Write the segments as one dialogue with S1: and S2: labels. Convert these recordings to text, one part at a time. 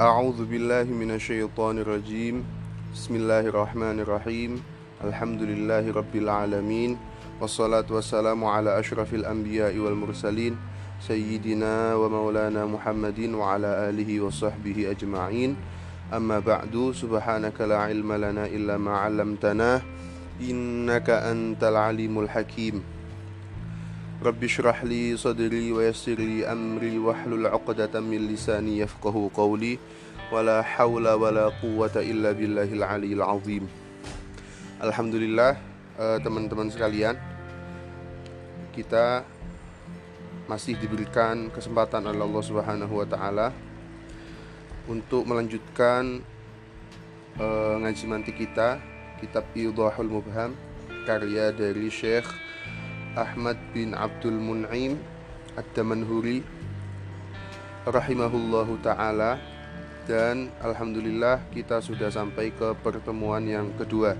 S1: أعوذ بالله من الشيطان الرجيم. بسم الله الرحمن الرحيم. الحمد لله رب العالمين والصلاة والسلام على أشرف الأنبياء والمرسلين سيدنا ومولانا محمد وعلى آله وصحبه أجمعين. أما بعد سبحانك لا علم لنا إلا ما علمتنا إنك أنت العليم الحكيم. رب اشرح لي صدري ويسر لي أمري واحلل عقدة من لساني يفقه قولي ولا حول ولا قوة إلا بالله العلي العظيم Alhamdulillah eh, teman-teman sekalian kita masih diberikan kesempatan oleh Allah Subhanahu wa taala untuk melanjutkan uh, ngaji mantik kita kitab Idahul Mubham karya dari Syekh Ahmad bin Abdul Mun'im Ad-Damanhuri rahimahullahu taala dan alhamdulillah kita sudah sampai ke pertemuan yang kedua.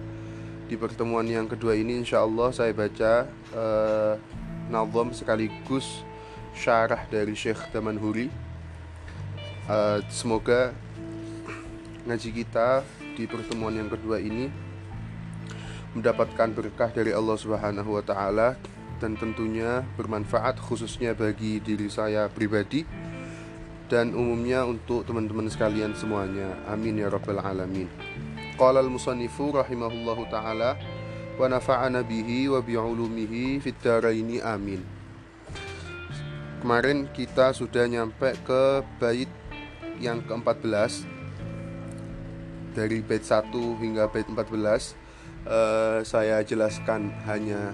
S1: Di pertemuan yang kedua ini insya Allah saya baca uh, nazam sekaligus syarah dari Syekh Damanhuri. Uh, semoga ngaji kita di pertemuan yang kedua ini mendapatkan berkah dari Allah Subhanahu wa taala dan tentunya bermanfaat khususnya bagi diri saya pribadi dan umumnya untuk teman-teman sekalian semuanya. Amin ya rabbal alamin. Qala al-musannifu rahimahullahu taala wa nafa'ana bihi wa bi'ulumihi fid dharaini amin. Kemarin kita sudah nyampe ke bait yang ke-14 dari bait 1 hingga bait 14 uh, saya jelaskan hanya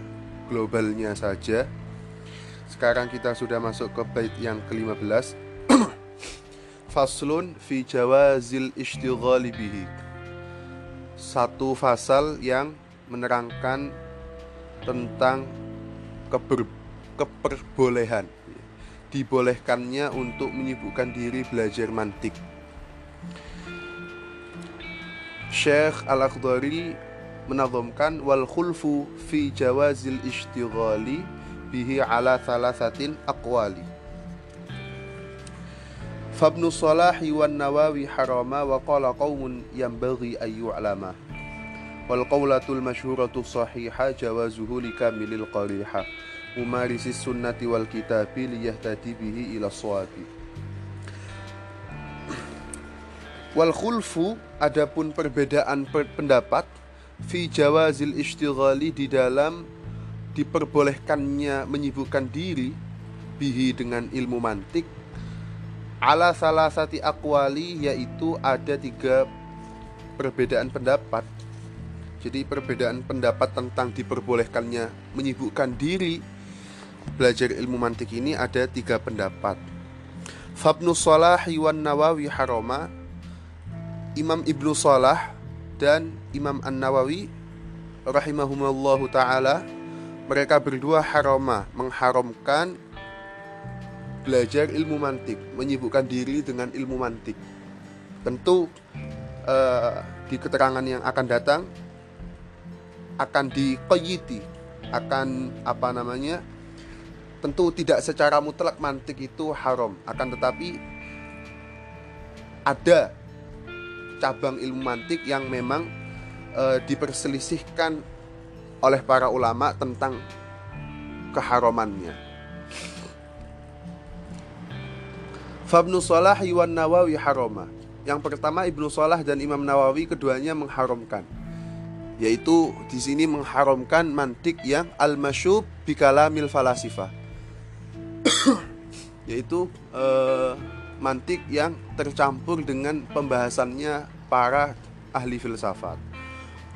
S1: globalnya saja. Sekarang kita sudah masuk ke bait yang ke-15. Faslun fi jawazil ishtighali bihi. Satu fasal yang menerangkan tentang keber, keperbolehan dibolehkannya untuk menyibukkan diri belajar mantik. Syekh Al-Akhdari menazamkan wal khulfu fi jawazil ishtighali bihi ala thalathatin aqwali Fabnu Salahi wan Nawawi harama wa qala qaumun yanbaghi an yu'lama. Wal qawlatul masyhuratu sahiha jawazuhu likamilil qariha. Umarisis sunnati wal kitabi liyahtadi bihi ila sawabi. Wal khulfu adapun perbedaan pendapat fi jawazil istighali di dalam diperbolehkannya menyibukkan diri bihi dengan ilmu mantik. Ala salah satu akwali yaitu ada tiga perbedaan pendapat. Jadi perbedaan pendapat tentang diperbolehkannya menyibukkan diri belajar ilmu mantik ini ada tiga pendapat. Fabnu Salahi wan Nawawi haroma. Imam Ibnu Salah dan Imam An-Nawawi rahimahumallahu taala mereka berdua harama mengharamkan belajar ilmu mantik, menyibukkan diri dengan ilmu mantik. Tentu uh, di keterangan yang akan datang akan dikoyiti, akan apa namanya? Tentu tidak secara mutlak mantik itu haram, akan tetapi ada cabang ilmu mantik yang memang e, diperselisihkan oleh para ulama tentang keharamannya. Fabnu Salah wan Nawawi haroma. Yang pertama Ibnu Salah dan Imam Nawawi keduanya mengharamkan yaitu di sini mengharamkan mantik yang al-masyub bikalamil falasifah yaitu eh, mantik yang tercampur dengan pembahasannya para ahli filsafat.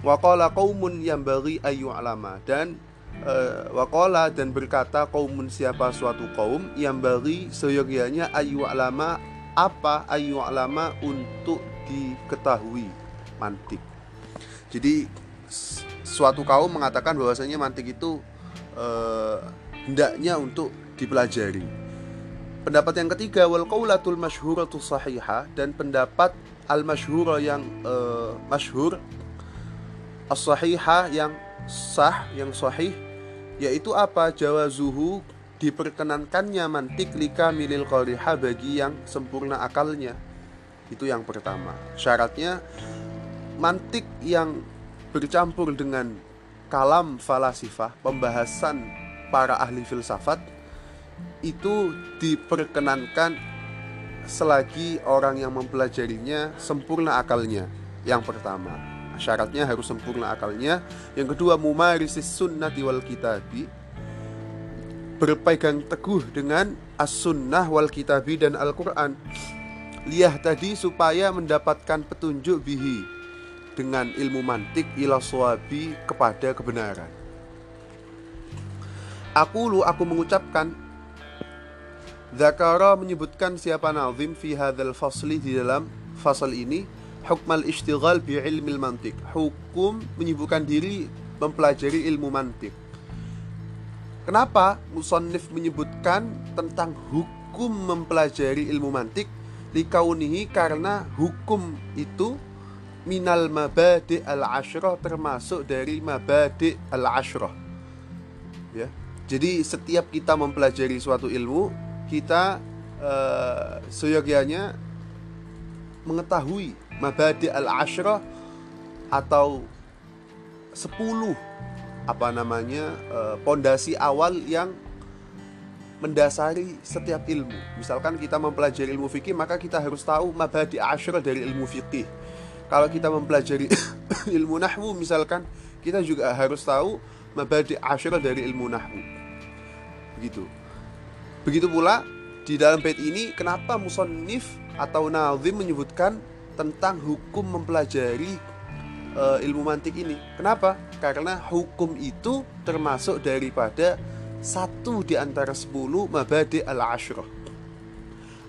S1: Waqala qaumun yang bagi ayu alama dan uh, waqala dan berkata kaumun siapa suatu kaum yang bagi seyogianya ayu alama apa ayu alama untuk diketahui mantik. Jadi suatu kaum mengatakan bahwasanya mantik itu uh, hendaknya untuk dipelajari Pendapat yang ketiga wal qaulatul masyhuratu sahiha dan pendapat al masyhura yang uh, masyhur as sahiha yang sah yang sahih yaitu apa jawazuhu diperkenankannya mantik lika milil qariha bagi yang sempurna akalnya Itu yang pertama. Syaratnya mantik yang bercampur dengan kalam falasifah, pembahasan para ahli filsafat itu diperkenankan selagi orang yang mempelajarinya sempurna akalnya. Yang pertama, syaratnya harus sempurna akalnya. Yang kedua, mumarisis sunnati wal kitabi berpegang teguh dengan as-sunnah wal kitabi dan Al-Quran Liah tadi supaya mendapatkan petunjuk bihi dengan ilmu mantik ila suwabi kepada kebenaran Aku lu aku mengucapkan Zakara menyebutkan siapa nazim fi hadzal fasli di dalam fasal ini hukmal istighal bi ilmil mantik hukum menyibukkan diri mempelajari ilmu mantik Kenapa Musonif menyebutkan tentang hukum mempelajari ilmu mantik Likaunihi karena hukum itu minal mabadi al ashrah termasuk dari mabadi al ashrah ya. Jadi setiap kita mempelajari suatu ilmu kita uh, seyogianya mengetahui mabadi al ashrah atau 10 apa namanya eh, pondasi awal yang mendasari setiap ilmu. Misalkan kita mempelajari ilmu fikih, maka kita harus tahu mabadi asyur dari ilmu fikih. Kalau kita mempelajari ilmu nahwu misalkan, kita juga harus tahu mabadi asyur dari ilmu nahwu. Begitu. Begitu pula di dalam bait ini kenapa musannif atau nazim menyebutkan tentang hukum mempelajari uh, ilmu mantik ini. Kenapa? Karena hukum itu termasuk daripada satu di antara sepuluh mabadi al-ashrah.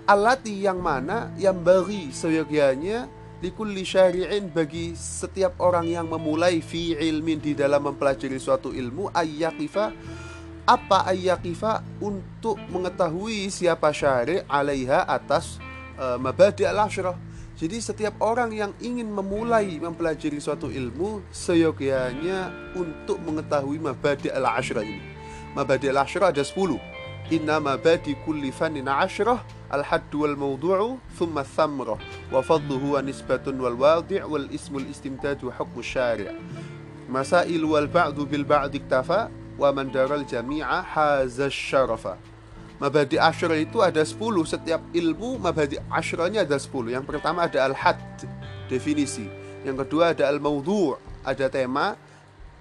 S1: Alati yang mana yang bagi seyogianya likulli syari'in bagi setiap orang yang memulai fi ilmin di dalam mempelajari suatu ilmu ayyakifa apa ayyakifa untuk mengetahui siapa syari' alaiha atas uh, mabadi al-ashrah jadi setiap orang yang ingin memulai mempelajari suatu ilmu seyogianya untuk mengetahui mabadi al-ashrah ini. Mabadi al-ashrah ada 10. Inna mabadi kulli fannin ashrah al-haddu wal mawdu'u thumma thamrah wa fadluhu wa nisbatun wal wadi' wal ismul istimdadu hukmu syari' masail wal ba'du bil ba'd iktafa wa man daral jami'a haza syarafa. Mabadi Ashra itu ada 10 Setiap ilmu Mabadi Ashranya ada 10 Yang pertama ada Al-Had Definisi. Yang kedua ada Al-Mawdu' Ada tema.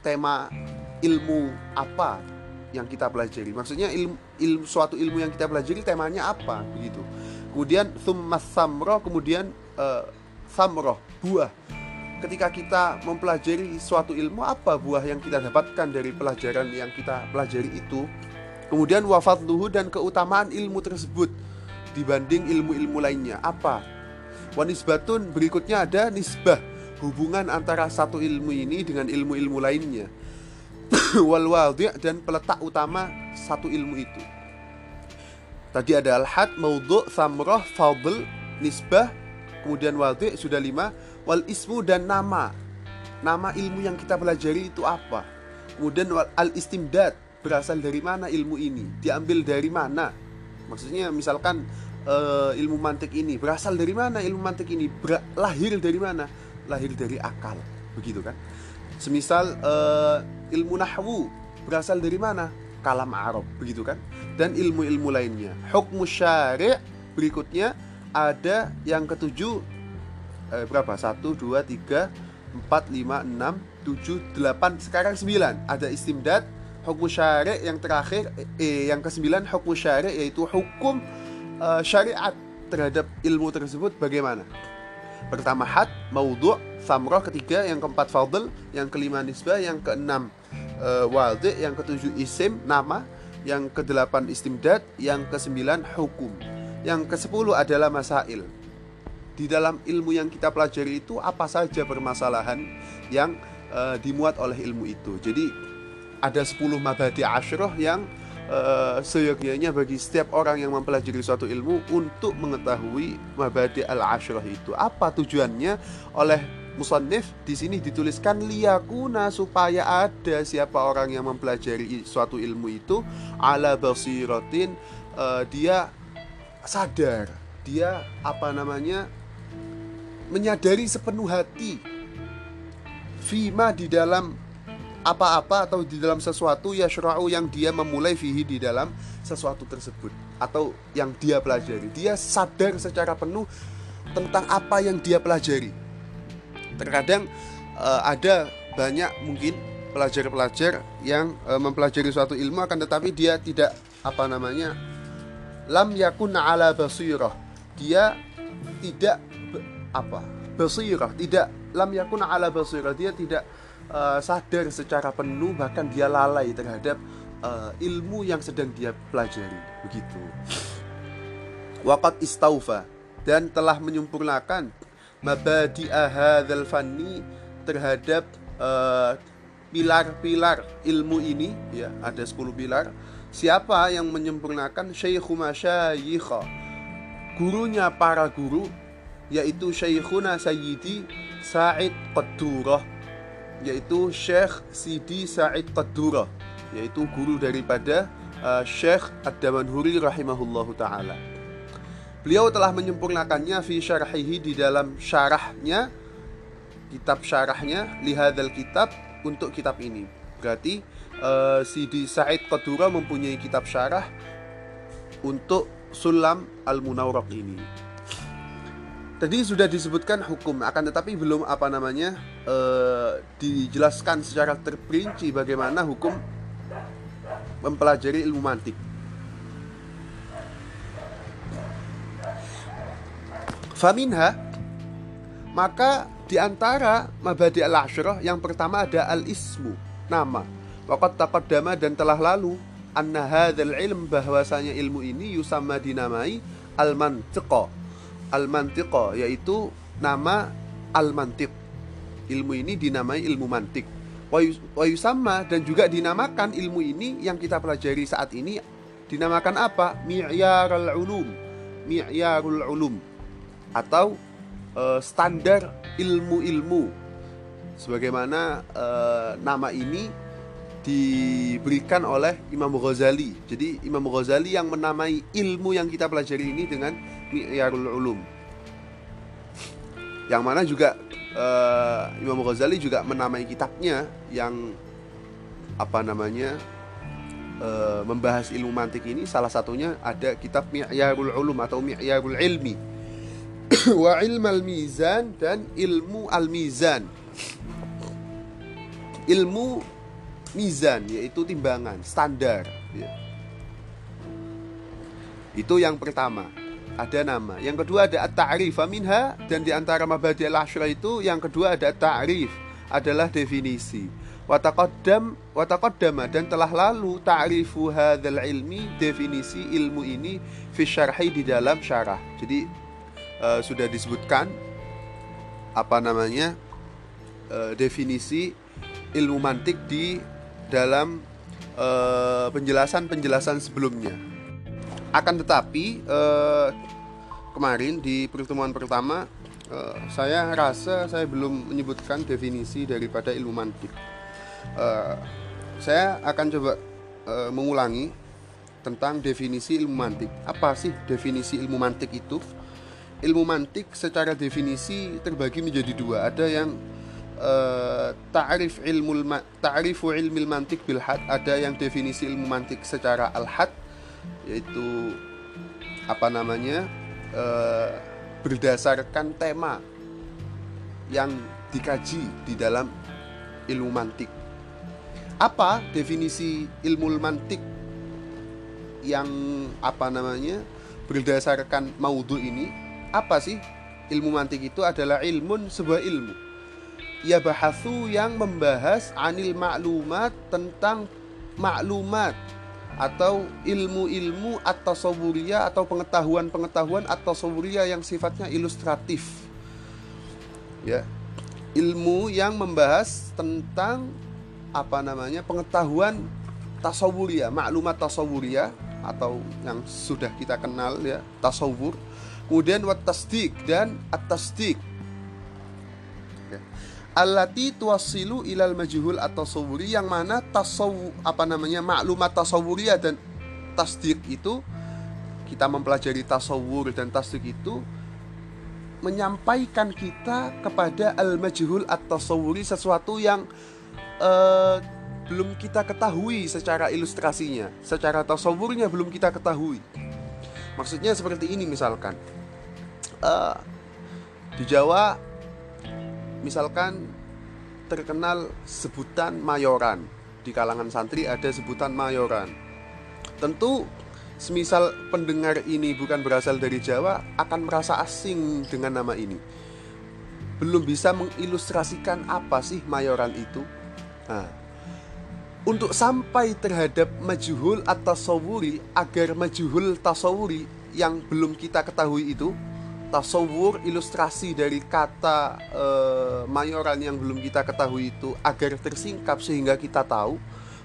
S1: Tema ilmu apa yang kita pelajari? Maksudnya ilmu, ilmu suatu ilmu yang kita pelajari temanya apa? Begitu. Kemudian Thumma Samroh Kemudian uh, Samroh Buah ketika kita mempelajari suatu ilmu apa buah yang kita dapatkan dari pelajaran yang kita pelajari itu Kemudian wafat luhu dan keutamaan ilmu tersebut dibanding ilmu-ilmu lainnya. Apa? Wanisbatun berikutnya ada nisbah hubungan antara satu ilmu ini dengan ilmu-ilmu lainnya. Wal dan peletak utama satu ilmu itu. Tadi ada al-had, maudhu', samrah, fadl, nisbah, kemudian wadhi' sudah lima, wal ismu dan nama. Nama ilmu yang kita pelajari itu apa? Kemudian al-istimdad, berasal dari mana ilmu ini? Diambil dari mana? Maksudnya misalkan uh, ilmu mantik ini berasal dari mana ilmu mantik ini? Ber lahir dari mana? Lahir dari akal. Begitu kan? Semisal uh, ilmu nahwu berasal dari mana? Kalam Arab. Begitu kan? Dan ilmu-ilmu lainnya. Hukmu syari' berikutnya ada yang ketujuh eh, berapa? Satu dua tiga empat lima enam tujuh delapan. Sekarang sembilan. Ada istimdad hukum syari' yang terakhir eh, yang kesembilan hukum syari' yaitu hukum uh, syariat terhadap ilmu tersebut bagaimana? Pertama had maudhu' samroh ketiga yang keempat fadl yang kelima nisbah yang keenam uh, waldi yang ketujuh isim nama yang kedelapan istimdad yang kesembilan hukum. Yang kesepuluh adalah masail di dalam ilmu yang kita pelajari itu apa saja permasalahan yang uh, dimuat oleh ilmu itu jadi ada 10 mabadi asyrah yang uh, seyogianya bagi setiap orang yang mempelajari suatu ilmu untuk mengetahui mabadi al ashrah itu. Apa tujuannya? Oleh musannif di sini dituliskan liyakuna supaya ada siapa orang yang mempelajari suatu ilmu itu ala basiratin uh, dia sadar, dia apa namanya? Menyadari sepenuh hati fima di dalam apa-apa atau di dalam sesuatu ya syura'u yang dia memulai fihi di dalam sesuatu tersebut atau yang dia pelajari. Dia sadar secara penuh tentang apa yang dia pelajari. Terkadang uh, ada banyak mungkin pelajar-pelajar yang uh, mempelajari suatu ilmu akan tetapi dia tidak apa namanya lam yakun ala basirah. Dia tidak apa? Basirah, tidak lam yakun ala basirah. Dia tidak uh, sadar secara penuh bahkan dia lalai terhadap uh, ilmu yang sedang dia pelajari. Begitu. Waqat istaufa. Dan telah menyempurnakan mabadi'a hadzal fanni terhadap uh, pilar-pilar ilmu ini. Ya ada 10 pilar. Siapa yang menyempurnakan? Syekhu masyayikha gurunya para guru yaitu syekhuna sayyidi Sa'id Qaddurah yaitu Syekh Sidi Sa'id Qaddura yaitu guru daripada uh, Syekh Ad-Damanhuri rahimahullahu taala. Beliau telah menyempurnakannya fi syarhihi di dalam syarahnya kitab syarahnya lihadal kitab untuk kitab ini. Berarti uh, Sidi Sa'id Qaddura mempunyai kitab syarah untuk Sulam Al-Munawraq ini. Tadi sudah disebutkan hukum, akan tetapi belum apa namanya uh, dijelaskan secara terperinci bagaimana hukum mempelajari ilmu mantik. Faminha maka di antara mabadi al ashrah yang pertama ada al-ismu, nama. Waqat taqaddama dan telah lalu anna hadzal ilm bahwasanya ilmu ini yusamma dinamai al-mantiqa al-mantiqa yaitu nama al-mantiq. Ilmu ini dinamai ilmu mantik. Wa yusamma dan juga dinamakan ilmu ini yang kita pelajari saat ini dinamakan apa? Mi'yarul ulum. Mi'yarul ulum atau uh, standar ilmu-ilmu. Sebagaimana uh, nama ini diberikan oleh Imam Ghazali. Jadi Imam Ghazali yang menamai ilmu yang kita pelajari ini dengan Mi'yarul Ulum. Yang mana juga uh, Imam Ghazali juga menamai kitabnya yang apa namanya uh, membahas ilmu mantik ini salah satunya ada kitab Mi'yarul Ulum atau Mi'yarul Ilmi wa ilmal mizan dan ilmu al mizan ilmu mizan yaitu timbangan standar ya. itu yang pertama ada nama. Yang kedua ada at-ta'rif minha dan di antara mabadi al-asyra itu yang kedua ada ta'rif adalah definisi. Wataqaddam wataqaddama dan telah lalu ta'rifu hadzal ilmi definisi ilmu ini fi syarhi di dalam syarah. Jadi uh, sudah disebutkan apa namanya uh, definisi ilmu mantik di dalam eh, penjelasan-penjelasan uh, sebelumnya. Akan tetapi uh, kemarin di pertemuan pertama uh, saya rasa saya belum menyebutkan definisi daripada ilmu mantik. Uh, saya akan coba uh, mengulangi tentang definisi ilmu mantik. Apa sih definisi ilmu mantik itu? Ilmu mantik secara definisi terbagi menjadi dua. Ada yang uh, ta'rif ilmu ta'rifu ilmil mantik bil had, ada yang definisi ilmu mantik secara al had yaitu apa namanya uh, berdasarkan tema yang dikaji di dalam ilmu mantik. Apa definisi ilmu mantik yang apa namanya berdasarkan maudhu ini? Apa sih ilmu mantik itu adalah ilmu sebuah ilmu. Ya bahasu yang membahas anil maklumat tentang maklumat atau ilmu-ilmu atau tasawuriyah atau pengetahuan-pengetahuan atau tasawuriyah yang sifatnya ilustratif. Ya. Ilmu yang membahas tentang apa namanya? pengetahuan tasawuriyah, maklumat tasawuriyah atau yang sudah kita kenal ya, tasawur. Kemudian wat tasdik dan at-tasdik allati tuwassilu ilal majhul atau tasawuri yang mana tasawu apa namanya maklumat tasawuriyah dan tasdik itu kita mempelajari tasawur dan tasdik itu menyampaikan kita kepada al-majhul atau tasawuri sesuatu yang uh, belum kita ketahui secara ilustrasinya, secara tasawurnya belum kita ketahui. Maksudnya seperti ini misalkan uh, di Jawa misalkan terkenal sebutan mayoran. Di kalangan santri ada sebutan mayoran. Tentu semisal pendengar ini bukan berasal dari Jawa akan merasa asing dengan nama ini. Belum bisa mengilustrasikan apa sih mayoran itu. Nah, untuk sampai terhadap majuhul atau tasawuri agar majuhul tasawuri yang belum kita ketahui itu tasawur ilustrasi dari kata e, mayoran yang belum kita ketahui itu agar tersingkap sehingga kita tahu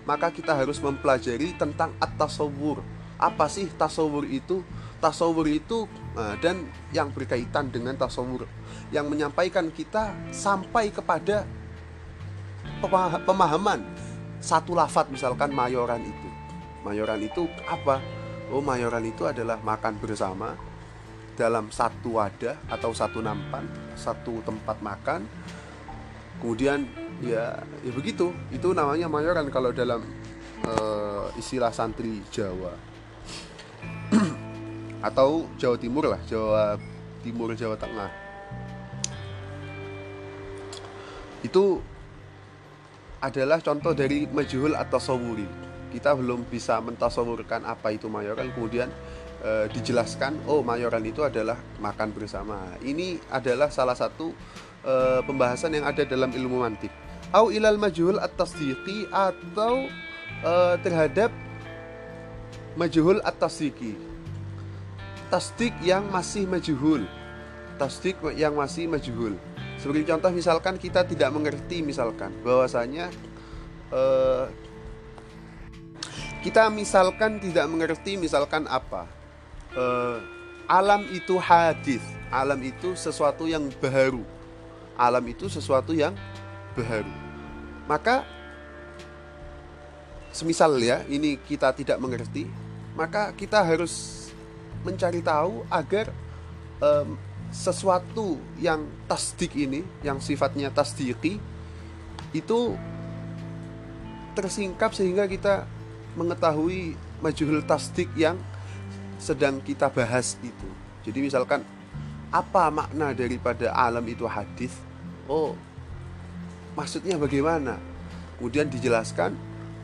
S1: maka kita harus mempelajari tentang at-tasawur apa sih tasawur itu? Tasawur itu nah, dan yang berkaitan dengan tasawur yang menyampaikan kita sampai kepada pemahaman satu lafat misalkan mayoran itu. Mayoran itu apa? Oh mayoran itu adalah makan bersama dalam satu wadah atau satu nampan satu tempat makan. Kemudian ya ya begitu. Itu namanya mayoran kalau dalam uh, istilah santri Jawa. Atau Jawa Timur lah Jawa Timur Jawa Tengah. Itu adalah contoh dari majuhul atau sawuri kita belum bisa mentasawurkan apa itu mayoran. Kemudian e, dijelaskan oh mayoran itu adalah makan bersama. Ini adalah salah satu e, pembahasan yang ada dalam ilmu mantik. Au ilal majuhul atas tasdiqi atau e, terhadap majuhul atas tasdiqi tasdik yang masih majuhul tasdik yang masih majuhul seperti contoh misalkan kita tidak mengerti misalkan bahwasanya kita misalkan tidak mengerti misalkan apa uh, alam itu hadis. Alam itu sesuatu yang baru. Alam itu sesuatu yang baru. Maka semisal ya ini kita tidak mengerti maka kita harus mencari tahu agar um, sesuatu yang tasdik ini yang sifatnya tasdiki itu tersingkap sehingga kita mengetahui majuhul tasdik yang sedang kita bahas itu. Jadi misalkan apa makna daripada alam itu hadis? Oh maksudnya bagaimana? Kemudian dijelaskan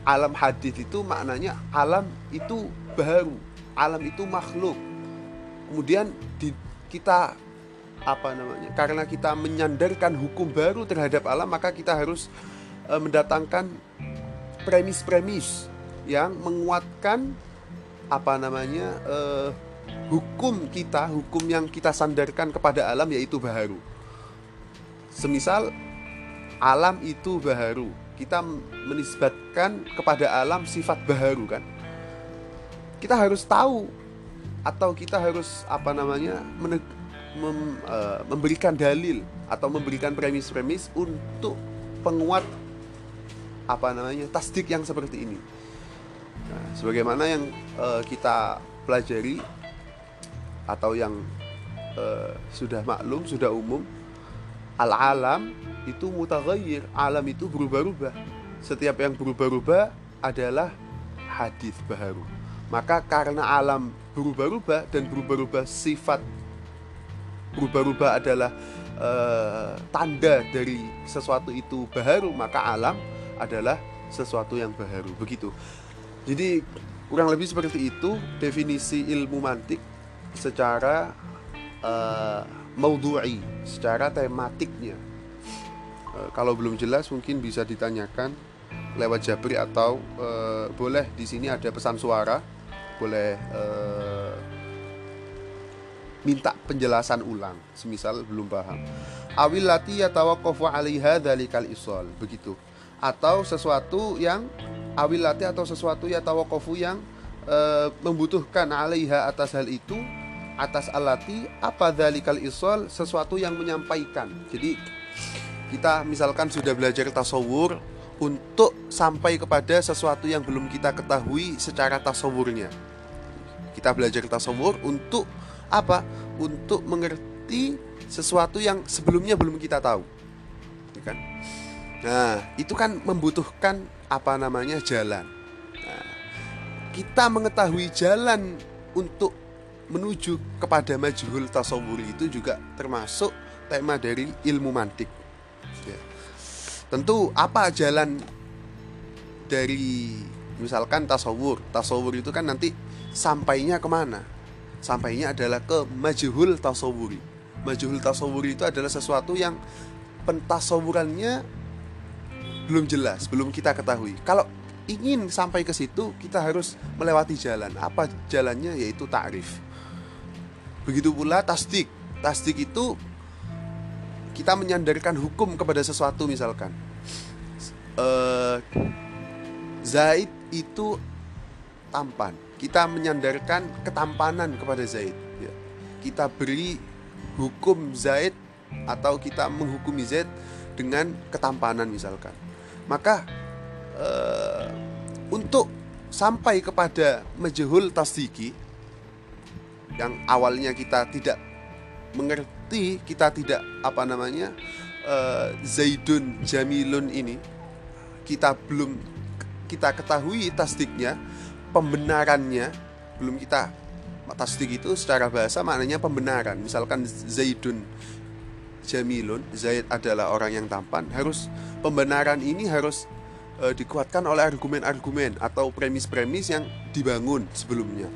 S1: alam hadis itu maknanya alam itu baru alam itu makhluk. Kemudian di, kita apa namanya karena kita menyandarkan hukum baru terhadap alam maka kita harus e, mendatangkan premis-premis yang menguatkan apa namanya e, hukum kita hukum yang kita sandarkan kepada alam yaitu baharu. Semisal alam itu baharu. Kita menisbatkan kepada alam sifat baharu kan? Kita harus tahu atau kita harus apa namanya mem, uh, memberikan dalil atau memberikan premis-premis untuk penguat apa namanya tasdik yang seperti ini. Nah, sebagaimana yang uh, kita pelajari atau yang uh, sudah maklum, sudah umum, al-alam itu mutaghayyir, alam itu berubah-ubah. Setiap yang berubah-ubah adalah hadis baru. Maka karena alam berubah-ubah dan berubah-ubah sifat berubah-ubah adalah uh, tanda dari sesuatu itu baru maka alam adalah sesuatu yang baru begitu jadi kurang lebih seperti itu definisi ilmu mantik secara uh, maudhu'i secara tematiknya. Uh, kalau belum jelas mungkin bisa ditanyakan lewat Jabri atau uh, boleh di sini ada pesan suara boleh uh, minta penjelasan ulang semisal belum paham. Awil lati yatawaqqafu 'alaiha dzalikal isol begitu atau sesuatu yang awil lati atau sesuatu yatawaqqafu yang uh, membutuhkan 'alaiha atas hal itu atas alati apa dzalikal isol sesuatu yang menyampaikan. Jadi kita misalkan sudah belajar tasawur untuk sampai kepada sesuatu yang belum kita ketahui secara tasawurnya. Kita belajar tasawur untuk apa? Untuk mengerti sesuatu yang sebelumnya belum kita tahu. Ya kan nah itu kan membutuhkan apa namanya jalan. Nah, kita mengetahui jalan untuk menuju kepada majhul tasawuri itu juga termasuk tema dari ilmu mantik. Ya. tentu apa jalan dari misalkan tasawur tasawur itu kan nanti sampainya ke mana? Sampainya adalah ke majhul tasawuri majhul tasawuri itu adalah sesuatu yang pentasawurannya belum jelas belum kita ketahui kalau ingin sampai ke situ kita harus melewati jalan apa jalannya yaitu ta'rif begitu pula tasdik tasdik itu kita menyandarkan hukum kepada sesuatu misalkan uh, Zaid itu tampan. Kita menyandarkan ketampanan kepada Zaid. Ya. Kita beri hukum Zaid atau kita menghukumi Zaid dengan ketampanan misalkan. Maka uh, untuk sampai kepada majhul tasdiki yang awalnya kita tidak mengerti, kita tidak apa namanya uh, Zaidun Jamilun ini kita belum kita ketahui tasdiknya, pembenarannya belum kita tasdik itu secara bahasa maknanya pembenaran. Misalkan Zaidun Jamilun, Zaid adalah orang yang tampan, harus pembenaran ini harus e, dikuatkan oleh argumen-argumen atau premis-premis yang dibangun sebelumnya.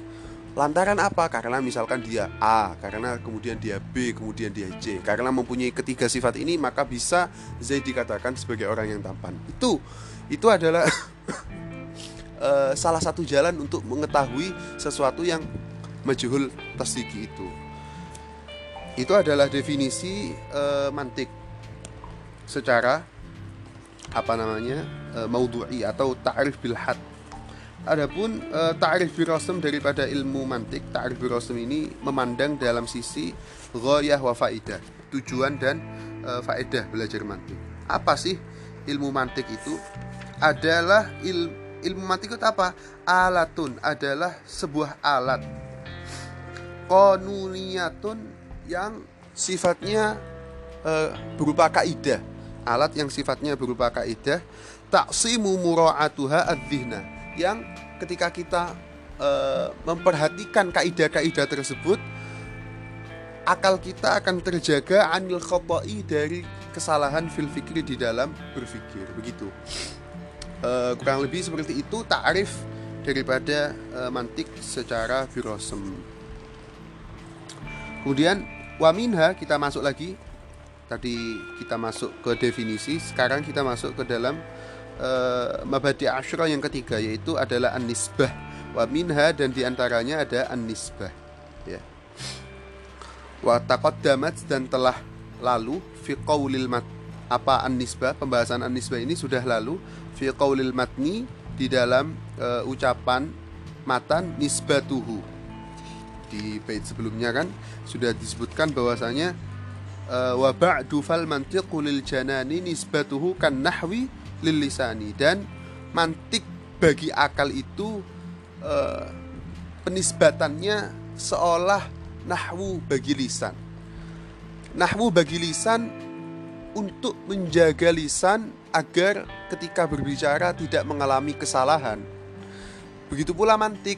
S1: Lantaran apa? Karena misalkan dia A, karena kemudian dia B, kemudian dia C. Karena mempunyai ketiga sifat ini, maka bisa Zaid dikatakan sebagai orang yang tampan. Itu itu adalah uh, salah satu jalan untuk mengetahui sesuatu yang majhul tasdiki itu. Itu adalah definisi uh, mantik secara apa namanya uh, maudhu'i atau ta'rif bil had. Adapun uh, ta'rif birasm daripada ilmu mantik, ta'rif birasm ini memandang dalam sisi ghayah wa faidah, tujuan dan uh, faedah belajar mantik. Apa sih ilmu mantik itu? adalah il, ilmu mantik itu apa? Alatun adalah sebuah alat. Konuniyatun yang sifatnya e, berupa kaidah. Alat yang sifatnya berupa kaidah. Taksimu mura'atuha adzihna yang ketika kita e, memperhatikan kaidah-kaidah tersebut akal kita akan terjaga anil khoto'i dari kesalahan fil fikri di dalam berpikir begitu uh, kurang lebih seperti itu takrif daripada uh, mantik secara firosem kemudian waminha kita masuk lagi. Tadi kita masuk ke definisi sekarang kita masuk ke dalam uh, mabadi asyra yang ketiga yaitu adalah an-nisbah. Waminha dan di antaranya ada an-nisbah ya. Wa taqaddamat dan telah lalu fi qaulil mat apa an-nisbah? Pembahasan an-nisbah ini sudah lalu fi qaulil matni di dalam uh, ucapan matan nisbatuhu di bait sebelumnya kan sudah disebutkan bahwasanya uh, wa ba'du fal mantiqu lil janani nisbatuhu kan nahwi lil lisani dan mantik bagi akal itu uh, penisbatannya seolah nahwu bagi lisan nahwu bagi lisan untuk menjaga lisan agar ketika berbicara tidak mengalami kesalahan. Begitu pula mantik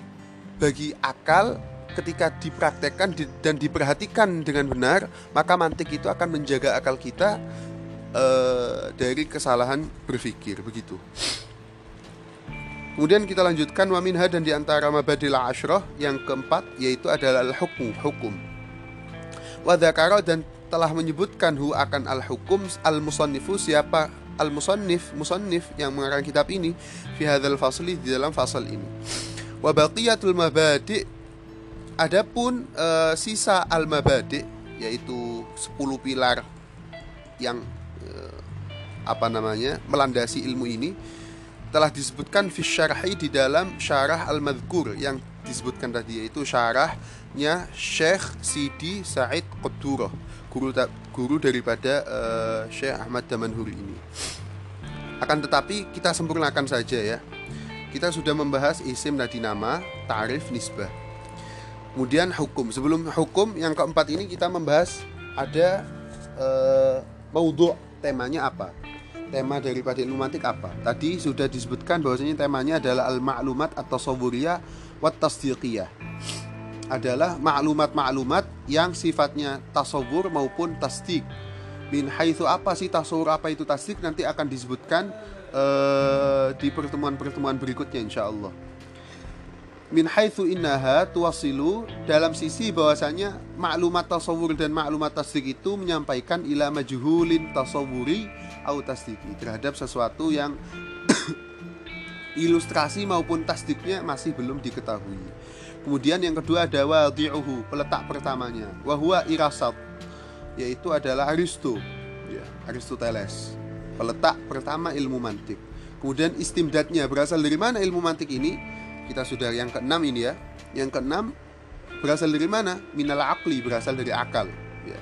S1: bagi akal ketika dipraktekkan dan diperhatikan dengan benar, maka mantik itu akan menjaga akal kita uh, dari kesalahan berpikir begitu. Kemudian kita lanjutkan waminha dan di antara mabadil ashrah yang keempat yaitu adalah al-hukum, hukum. Wadakara dan telah menyebutkan hu akan al-hukum al-musannifu siapa al-musannif musannif yang mengarang kitab ini fi hadzal fasli di dalam fasal ini. Wa baqiyatul mabadi adapun uh, sisa al-mabadi yaitu 10 pilar yang uh, apa namanya melandasi ilmu ini telah disebutkan fi syarhi di dalam syarah al-madhkur yang disebutkan tadi yaitu syarahnya Syekh Sidi Said Qudurah guru guru daripada uh, Syekh Ahmad Damanhuri ini. Akan tetapi kita sempurnakan saja ya. Kita sudah membahas isim nadi nama, tarif nisbah. Kemudian hukum. Sebelum hukum yang keempat ini kita membahas ada uh, maudhu temanya apa? Tema daripada ilmu mantik apa? Tadi sudah disebutkan bahwasanya temanya adalah al maklumat atau soburiya wat tasdiqiyah. Adalah maklumat-maklumat yang sifatnya tasawur maupun tasdik min haitsu apa sih tasawur apa itu tasdik nanti akan disebutkan uh, di pertemuan-pertemuan berikutnya insyaallah min haitsu innaha tuwasilu dalam sisi bahwasanya maklumat tasawur dan maklumat tasdik itu menyampaikan ila majhulin tasawuri au tasdiki terhadap sesuatu yang ilustrasi maupun tasdiknya masih belum diketahui. Kemudian yang kedua ada wadi'uhu, peletak pertamanya. Wahwa irasat, yaitu adalah Aristo, ya, Aristoteles. Peletak pertama ilmu mantik. Kemudian istimdadnya berasal dari mana ilmu mantik ini? Kita sudah yang keenam ini ya. Yang keenam berasal dari mana? Minal akli berasal dari akal ya.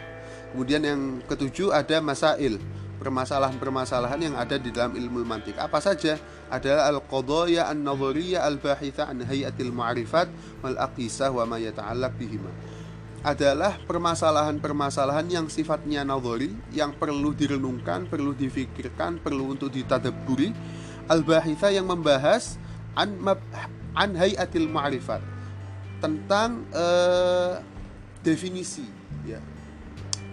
S1: kemudian yang ketujuh ada masail permasalahan-permasalahan yang ada di dalam ilmu mantik apa saja? Adalah al-qadaya an-nadhariyah al-bahitha an hayatil ma'rifat wal aqisah wa ma yata'allaq bihima. Adalah permasalahan-permasalahan yang sifatnya nadhari yang perlu direnungkan, perlu difikirkan, perlu untuk ditadaburi. Al-bahitha yang membahas an an hayatil ma'rifat. Tentang uh, definisi ya.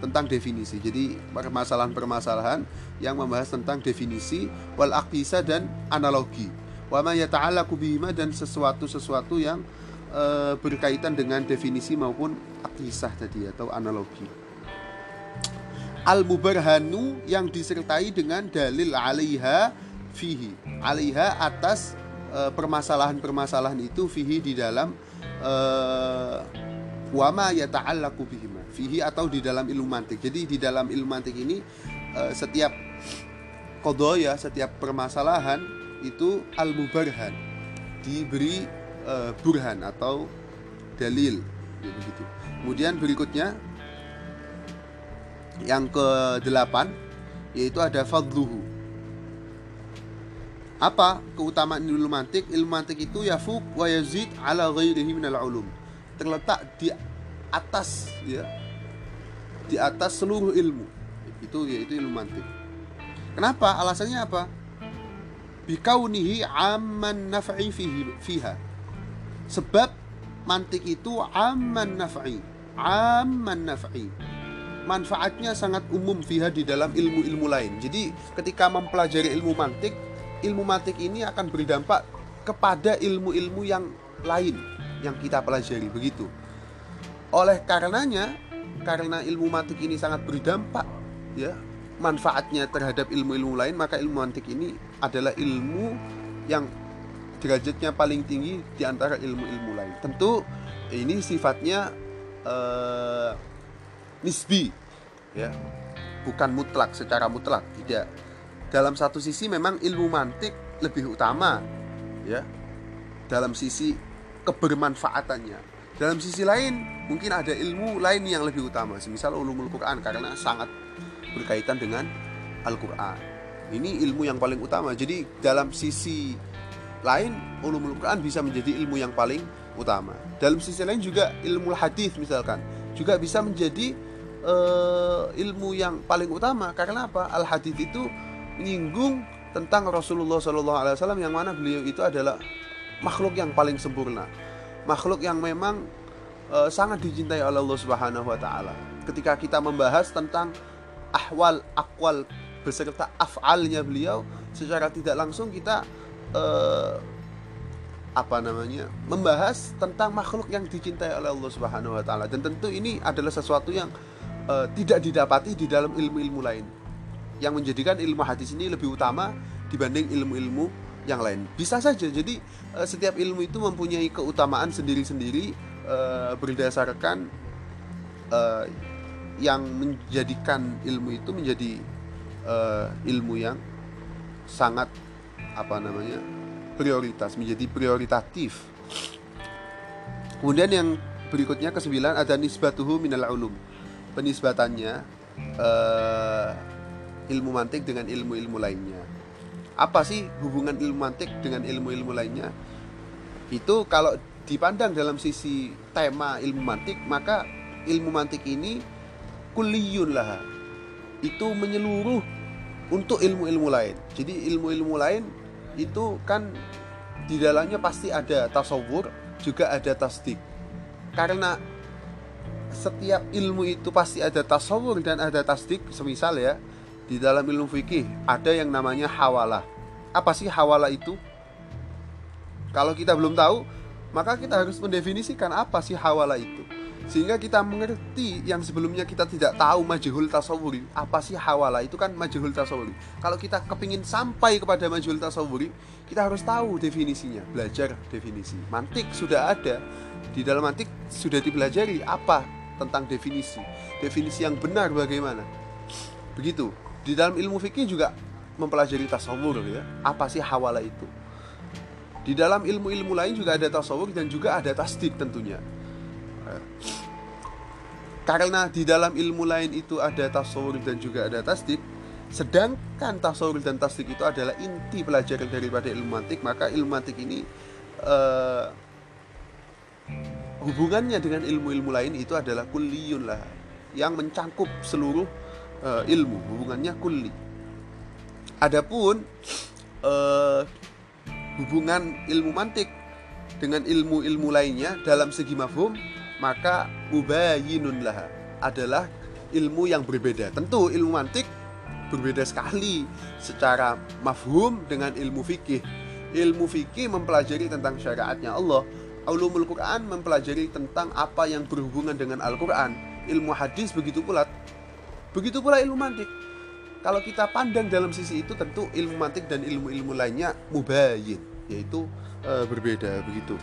S1: Tentang definisi. Jadi permasalahan-permasalahan yang membahas tentang definisi wal aqisa dan analogi. Wa ma yata'allaqu bihima dan sesuatu-sesuatu yang uh, berkaitan dengan definisi maupun aqisah tadi atau analogi. Al mubarhanu yang disertai dengan dalil alaiha fihi alaiha atas permasalahan-permasalahan itu fihi di dalam uh, wama yata'allaqu bihima fihi atau di dalam ilmu mantik. Jadi di dalam ilmu mantik ini uh, setiap kodoya, setiap permasalahan itu al-mubarhan diberi uh, burhan atau dalil ya, begitu. Kemudian berikutnya yang ke delapan yaitu ada fadluhu apa keutamaan ilmu mantik? Ilmu mantik itu yafuk wa yazid ala ghairihi minal ulum. Terletak di atas ya. Di atas seluruh ilmu. Itu yaitu ilmu mantik. Kenapa? Alasannya apa? Bikaunihi amman naf'i fihi, fiha. Sebab mantik itu amman naf'i. Amman naf'i manfaatnya sangat umum fiha di dalam ilmu-ilmu lain. Jadi ketika mempelajari ilmu mantik ilmu matik ini akan berdampak kepada ilmu-ilmu yang lain yang kita pelajari begitu. Oleh karenanya, karena ilmu mantik ini sangat berdampak ya, manfaatnya terhadap ilmu-ilmu lain, maka ilmu mantik ini adalah ilmu yang derajatnya paling tinggi di antara ilmu-ilmu lain. Tentu ini sifatnya uh, nisbi ya, bukan mutlak secara mutlak, tidak dalam satu sisi memang ilmu mantik lebih utama ya. Dalam sisi kebermanfaatannya. Dalam sisi lain mungkin ada ilmu lain yang lebih utama. Semisal ulumul Quran karena sangat berkaitan dengan Al-Quran. Ini ilmu yang paling utama. Jadi dalam sisi lain ulumul Quran bisa menjadi ilmu yang paling utama. Dalam sisi lain juga ilmu hadis misalkan juga bisa menjadi uh, ilmu yang paling utama. Karena apa? Al hadis itu menyinggung tentang Rasulullah Shallallahu Alaihi Wasallam yang mana beliau itu adalah makhluk yang paling sempurna, makhluk yang memang e, sangat dicintai oleh Allah Subhanahu Wa Taala. Ketika kita membahas tentang ahwal akwal beserta afalnya beliau, secara tidak langsung kita e, apa namanya membahas tentang makhluk yang dicintai oleh Allah Subhanahu Wa Taala. Dan tentu ini adalah sesuatu yang e, tidak didapati di dalam ilmu-ilmu lain yang menjadikan ilmu hadis ini lebih utama dibanding ilmu-ilmu yang lain. Bisa saja. Jadi uh, setiap ilmu itu mempunyai keutamaan sendiri-sendiri uh, berdasarkan uh, yang menjadikan ilmu itu menjadi ilmu yang sangat apa namanya prioritas menjadi prioritatif. Kemudian yang berikutnya kesembilan ada nisbatuhu minal ulum. Penisbatannya ilmu mantik dengan ilmu-ilmu lainnya. Apa sih hubungan ilmu mantik dengan ilmu-ilmu lainnya? Itu kalau dipandang dalam sisi tema ilmu mantik, maka ilmu mantik ini kulliyun laha itu menyeluruh untuk ilmu-ilmu lain jadi ilmu-ilmu lain itu kan di dalamnya pasti ada tasawur juga ada tasdik karena setiap ilmu itu pasti ada tasawur dan ada tasdik semisal ya di dalam ilmu fikih ada yang namanya hawalah. Apa sih hawalah itu? Kalau kita belum tahu maka kita harus mendefinisikan apa sih hawalah itu. Sehingga kita mengerti yang sebelumnya kita tidak tahu majhul tasawuri apa sih hawala itu kan majhul tasawuri kalau kita kepingin sampai kepada majhul tasawuri kita harus tahu definisinya. Belajar definisi. Mantik sudah ada. Di dalam mantik sudah dipelajari apa tentang definisi. Definisi yang benar bagaimana? Begitu di dalam ilmu fikih juga mempelajari tasawur ya. Apa sih hawala itu? Di dalam ilmu-ilmu lain juga ada tasawur dan juga ada tasdik tentunya. Karena di dalam ilmu lain itu ada tasawur dan juga ada tasdik sedangkan tasawur dan tasdik itu adalah inti pelajaran daripada ilmu mantik maka ilmu mantik ini uh, hubungannya dengan ilmu-ilmu lain itu adalah kulliyun lah yang mencangkup seluruh uh, ilmu hubungannya kulli adapun uh, hubungan ilmu mantik dengan ilmu-ilmu lainnya dalam segi mafhum maka mubayinun lah adalah ilmu yang berbeda. Tentu ilmu mantik berbeda sekali secara mafhum dengan ilmu fikih. Ilmu fikih mempelajari tentang syariatnya Allah. Ulumul Quran mempelajari tentang apa yang berhubungan dengan Al-Quran. Ilmu hadis begitu pula. Begitu pula ilmu mantik. Kalau kita pandang dalam sisi itu tentu ilmu mantik dan ilmu-ilmu lainnya mubayin, yaitu e, berbeda begitu.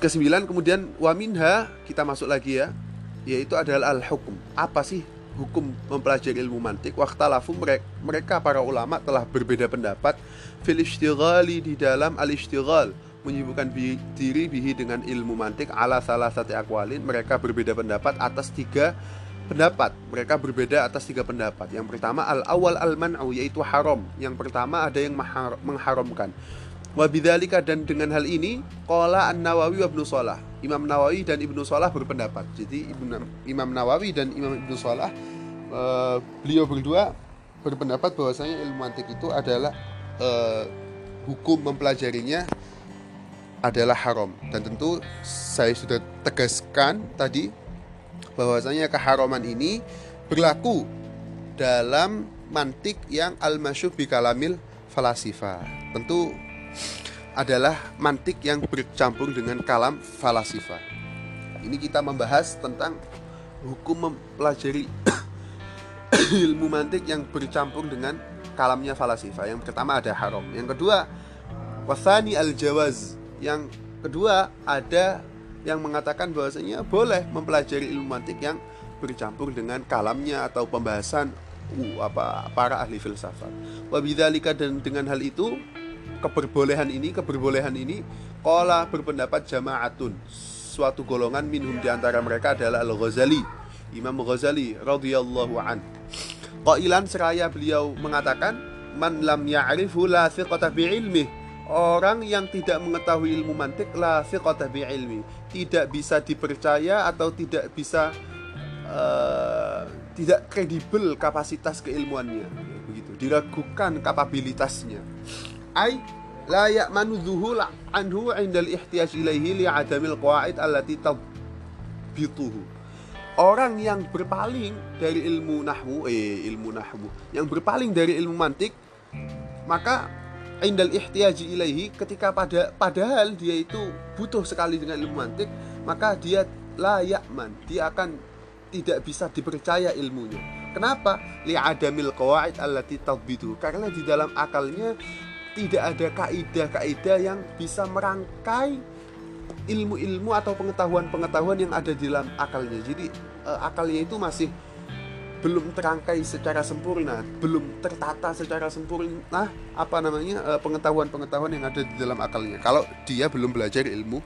S1: Kesembilan kemudian waminha kita masuk lagi ya yaitu adalah al-hukum. Apa sih hukum mempelajari ilmu mantik? Waktalafu mereka, mereka para ulama telah berbeda pendapat fil di dalam al-ishtighal menyibukkan diri bihi dengan ilmu mantik ala salah satu akwalin mereka berbeda pendapat atas tiga pendapat. Mereka berbeda atas tiga pendapat. Yang pertama al awal al man'u yaitu haram. Yang pertama ada yang mengharamkan. Wabidzalika dan dengan hal ini Qala An-Nawawi wa Ibnu Salah Imam Nawawi dan Ibnu Salah berpendapat. Jadi Imam Nawawi dan Imam Ibnu Salah uh, Beliau berdua berpendapat bahwasanya ilmu antik itu adalah uh, Hukum mempelajarinya adalah haram. Dan tentu saya sudah tegaskan tadi bahwasanya keharaman ini berlaku dalam mantik yang al-masyub bi kalamil falasifa Tentu adalah mantik yang bercampur dengan kalam falasifa. Ini kita membahas tentang hukum mempelajari ilmu mantik yang bercampur dengan kalamnya falasifa. Yang pertama ada haram. Yang kedua wasani al-jawaz. Yang kedua ada yang mengatakan bahwasanya boleh mempelajari ilmu mantik yang bercampur dengan kalamnya atau pembahasan uh, apa para ahli filsafat. Wabidzalika dan dengan hal itu keberbolehan ini keberbolehan ini kola berpendapat jamaatun. Suatu golongan minhum di antara mereka adalah Al Ghazali Imam Ghazali radhiyallahu an. Qailan seraya beliau mengatakan man lam ya'rifu la thiqata bi ilmi orang yang tidak mengetahui ilmu mantik la thiqata bi ilmi. Tidak bisa dipercaya atau tidak bisa uh, tidak kredibel kapasitas keilmuannya. Begitu. Diragukan kapabilitasnya. Ay la ya'manu dhuhul anhu 'inda al-ihtiyaj ilaihi li 'adamil qawaid allati tabituhu. Orang yang berpaling dari ilmu nahwu eh ilmu nahwu, yang berpaling dari ilmu mantik maka indal ihtiyaji ilaihi ketika pada padahal dia itu butuh sekali dengan ilmu mantik maka dia layak man. Dia akan tidak bisa dipercaya ilmunya. Kenapa? Li adamil qawaid allati tadbitu karena di dalam akalnya tidak ada kaidah-kaidah yang bisa merangkai ilmu-ilmu atau pengetahuan-pengetahuan yang ada di dalam akalnya. Jadi uh, akalnya itu masih belum terangkai secara sempurna, belum tertata secara sempurna apa namanya uh, pengetahuan-pengetahuan yang ada di dalam akalnya. Kalau dia belum belajar ilmu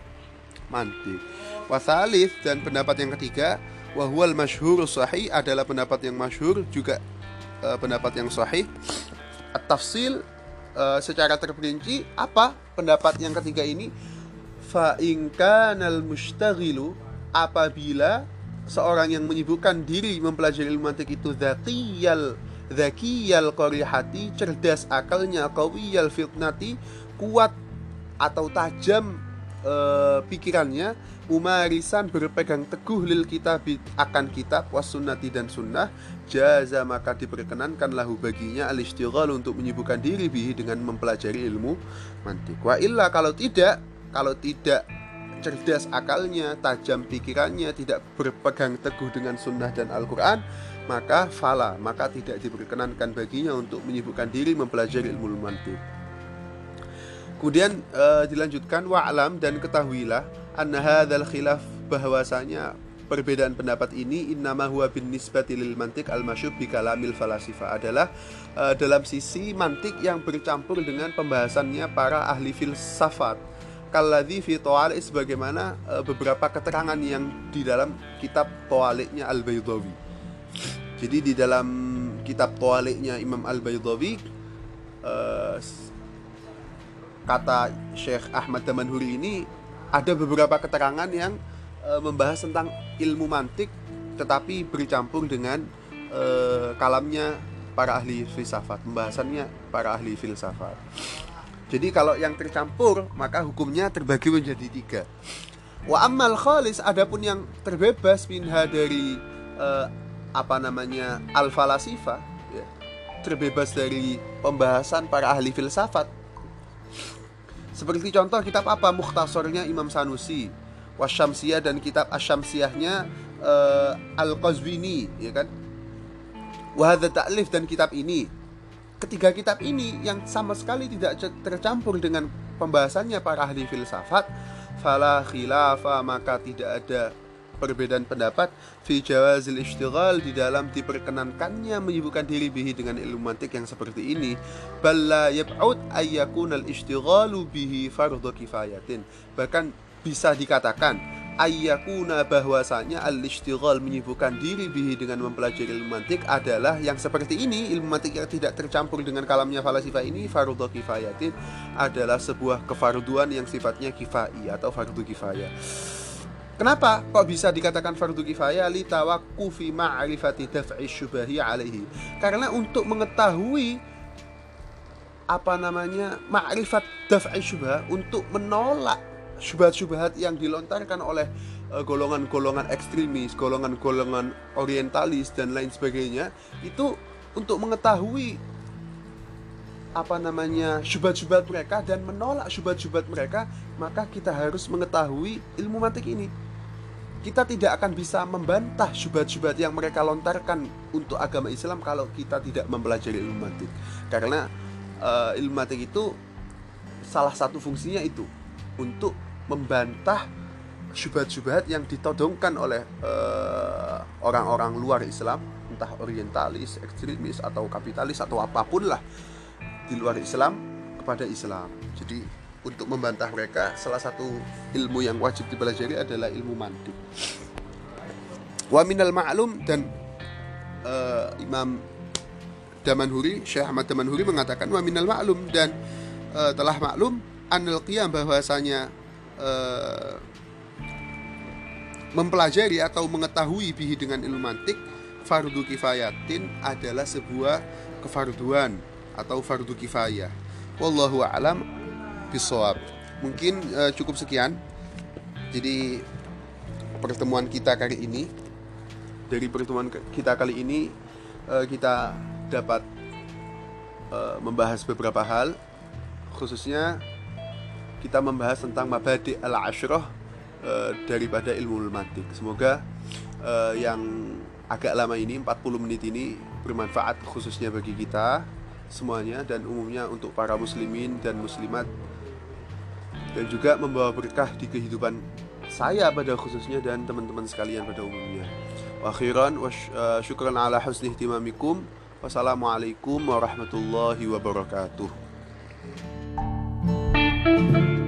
S1: mantik. Wasalif dan pendapat yang ketiga, wahwal masyhur sahih adalah pendapat yang masyhur juga uh, pendapat yang sahih. At-tafsil uh, secara terperinci apa pendapat yang ketiga ini fa nal mustaghilu apabila seorang yang menyibukkan diri mempelajari ilmu mantik itu zakiyal zakiyal qarihati cerdas akalnya qawiyal fitnati kuat atau tajam e, pikirannya umarisan berpegang teguh lil kitab akan kitab was sunnati dan sunnah jaza maka diperkenankan lahu baginya al untuk menyibukkan diri bihi dengan mempelajari ilmu mantik wa illa kalau tidak kalau tidak cerdas akalnya, tajam pikirannya, tidak berpegang teguh dengan sunnah dan Al-Quran, maka fala, maka tidak diperkenankan baginya untuk menyibukkan diri mempelajari ilmu mantik. Kemudian uh, dilanjutkan wa'lam dan ketahuilah anna hadzal khilaf bahwasanya perbedaan pendapat ini innama huwa bin nisbati lil mantik al masyub bi kalamil falasifa adalah uh, dalam sisi mantik yang bercampur dengan pembahasannya para ahli filsafat kalladhi fi to'alik sebagaimana uh, beberapa keterangan yang di dalam kitab to'aliknya al-Baydawi jadi di dalam kitab to'aliknya Imam al-Baydawi uh, kata Syekh Ahmad Damanhuri ini ada beberapa keterangan yang e, membahas tentang ilmu mantik tetapi bercampur dengan e, kalamnya para ahli filsafat, pembahasannya para ahli filsafat. Jadi kalau yang tercampur maka hukumnya terbagi menjadi tiga. Wa amal khalis adapun yang terbebas minha dari e, apa namanya al falasifa ya, terbebas dari pembahasan para ahli filsafat seperti contoh kitab apa mukhtasornya Imam Sanusi, Wasyamsiyah dan kitab Asyamsiyahnya uh, Al-Qazwini, ya kan? Wahada Ta'lif dan kitab ini. Ketiga kitab ini yang sama sekali tidak tercampur dengan pembahasannya para ahli filsafat, fala khilafa maka tidak ada perbedaan pendapat. Fi jawazil ishtighal di dalam diperkenankannya menyibukkan diri bihi dengan ilmu mantik yang seperti ini. Balla yab'ud ayyakun al ishtighalu bihi fardhu kifayatin. Bahkan bisa dikatakan ayyakuna bahwasanya al ishtighal menyibukkan diri bihi dengan mempelajari ilmu mantik adalah yang seperti ini. Ilmu mantik yang tidak tercampur dengan kalamnya falasifah ini fardhu kifayatin adalah sebuah kefarduan yang sifatnya kifai atau fardu kifayah. Kenapa kok bisa dikatakan fardu kifayah? Li tawaqqufi ma'rifati daf'i syubahi alaihi? Karena untuk mengetahui apa namanya ma'rifat daf'i syubah untuk menolak syubhat-syubhat yang dilontarkan oleh uh, golongan-golongan ekstremis, golongan-golongan orientalis dan lain sebagainya itu untuk mengetahui apa namanya syubhat-syubhat mereka dan menolak syubhat-syubhat mereka maka kita harus mengetahui ilmu mantik ini kita tidak akan bisa membantah syubhat-syubhat yang mereka lontarkan untuk agama Islam kalau kita tidak mempelajari ilmu mantik. Karena uh, ilmu mantik itu salah satu fungsinya itu untuk membantah syubhat-syubhat yang ditodongkan oleh uh, orang-orang luar Islam, entah orientalis, ekstremis atau kapitalis atau apa pun lah di luar Islam kepada Islam. Jadi untuk membantah mereka salah satu ilmu yang wajib dipelajari adalah ilmu mantik wa minal ma'lum dan uh, Imam Damanhuri Syekh Ahmad Damanhuri mengatakan wa minal ma'lum dan uh, telah maklum anil qiyam bahwasanya uh, mempelajari atau mengetahui bihi dengan ilmu mantik fardu kifayatin adalah sebuah kefarduan atau fardu kifayah wallahu a'lam bisawab. Mungkin uh, cukup sekian. Jadi pertemuan kita kali ini dari pertemuan kita kali ini uh, kita dapat uh, membahas beberapa hal khususnya kita membahas tentang mabadi al-ashrah uh, daripada ilmu mantik. Semoga uh, yang agak lama ini 40 menit ini bermanfaat khususnya bagi kita semuanya dan umumnya untuk para muslimin dan muslimat dan juga membawa berkah di kehidupan saya pada khususnya dan teman-teman sekalian pada umumnya. Akhiran uh, syukran ala husni ihtimamikum. Wassalamualaikum warahmatullahi wabarakatuh. Thank you.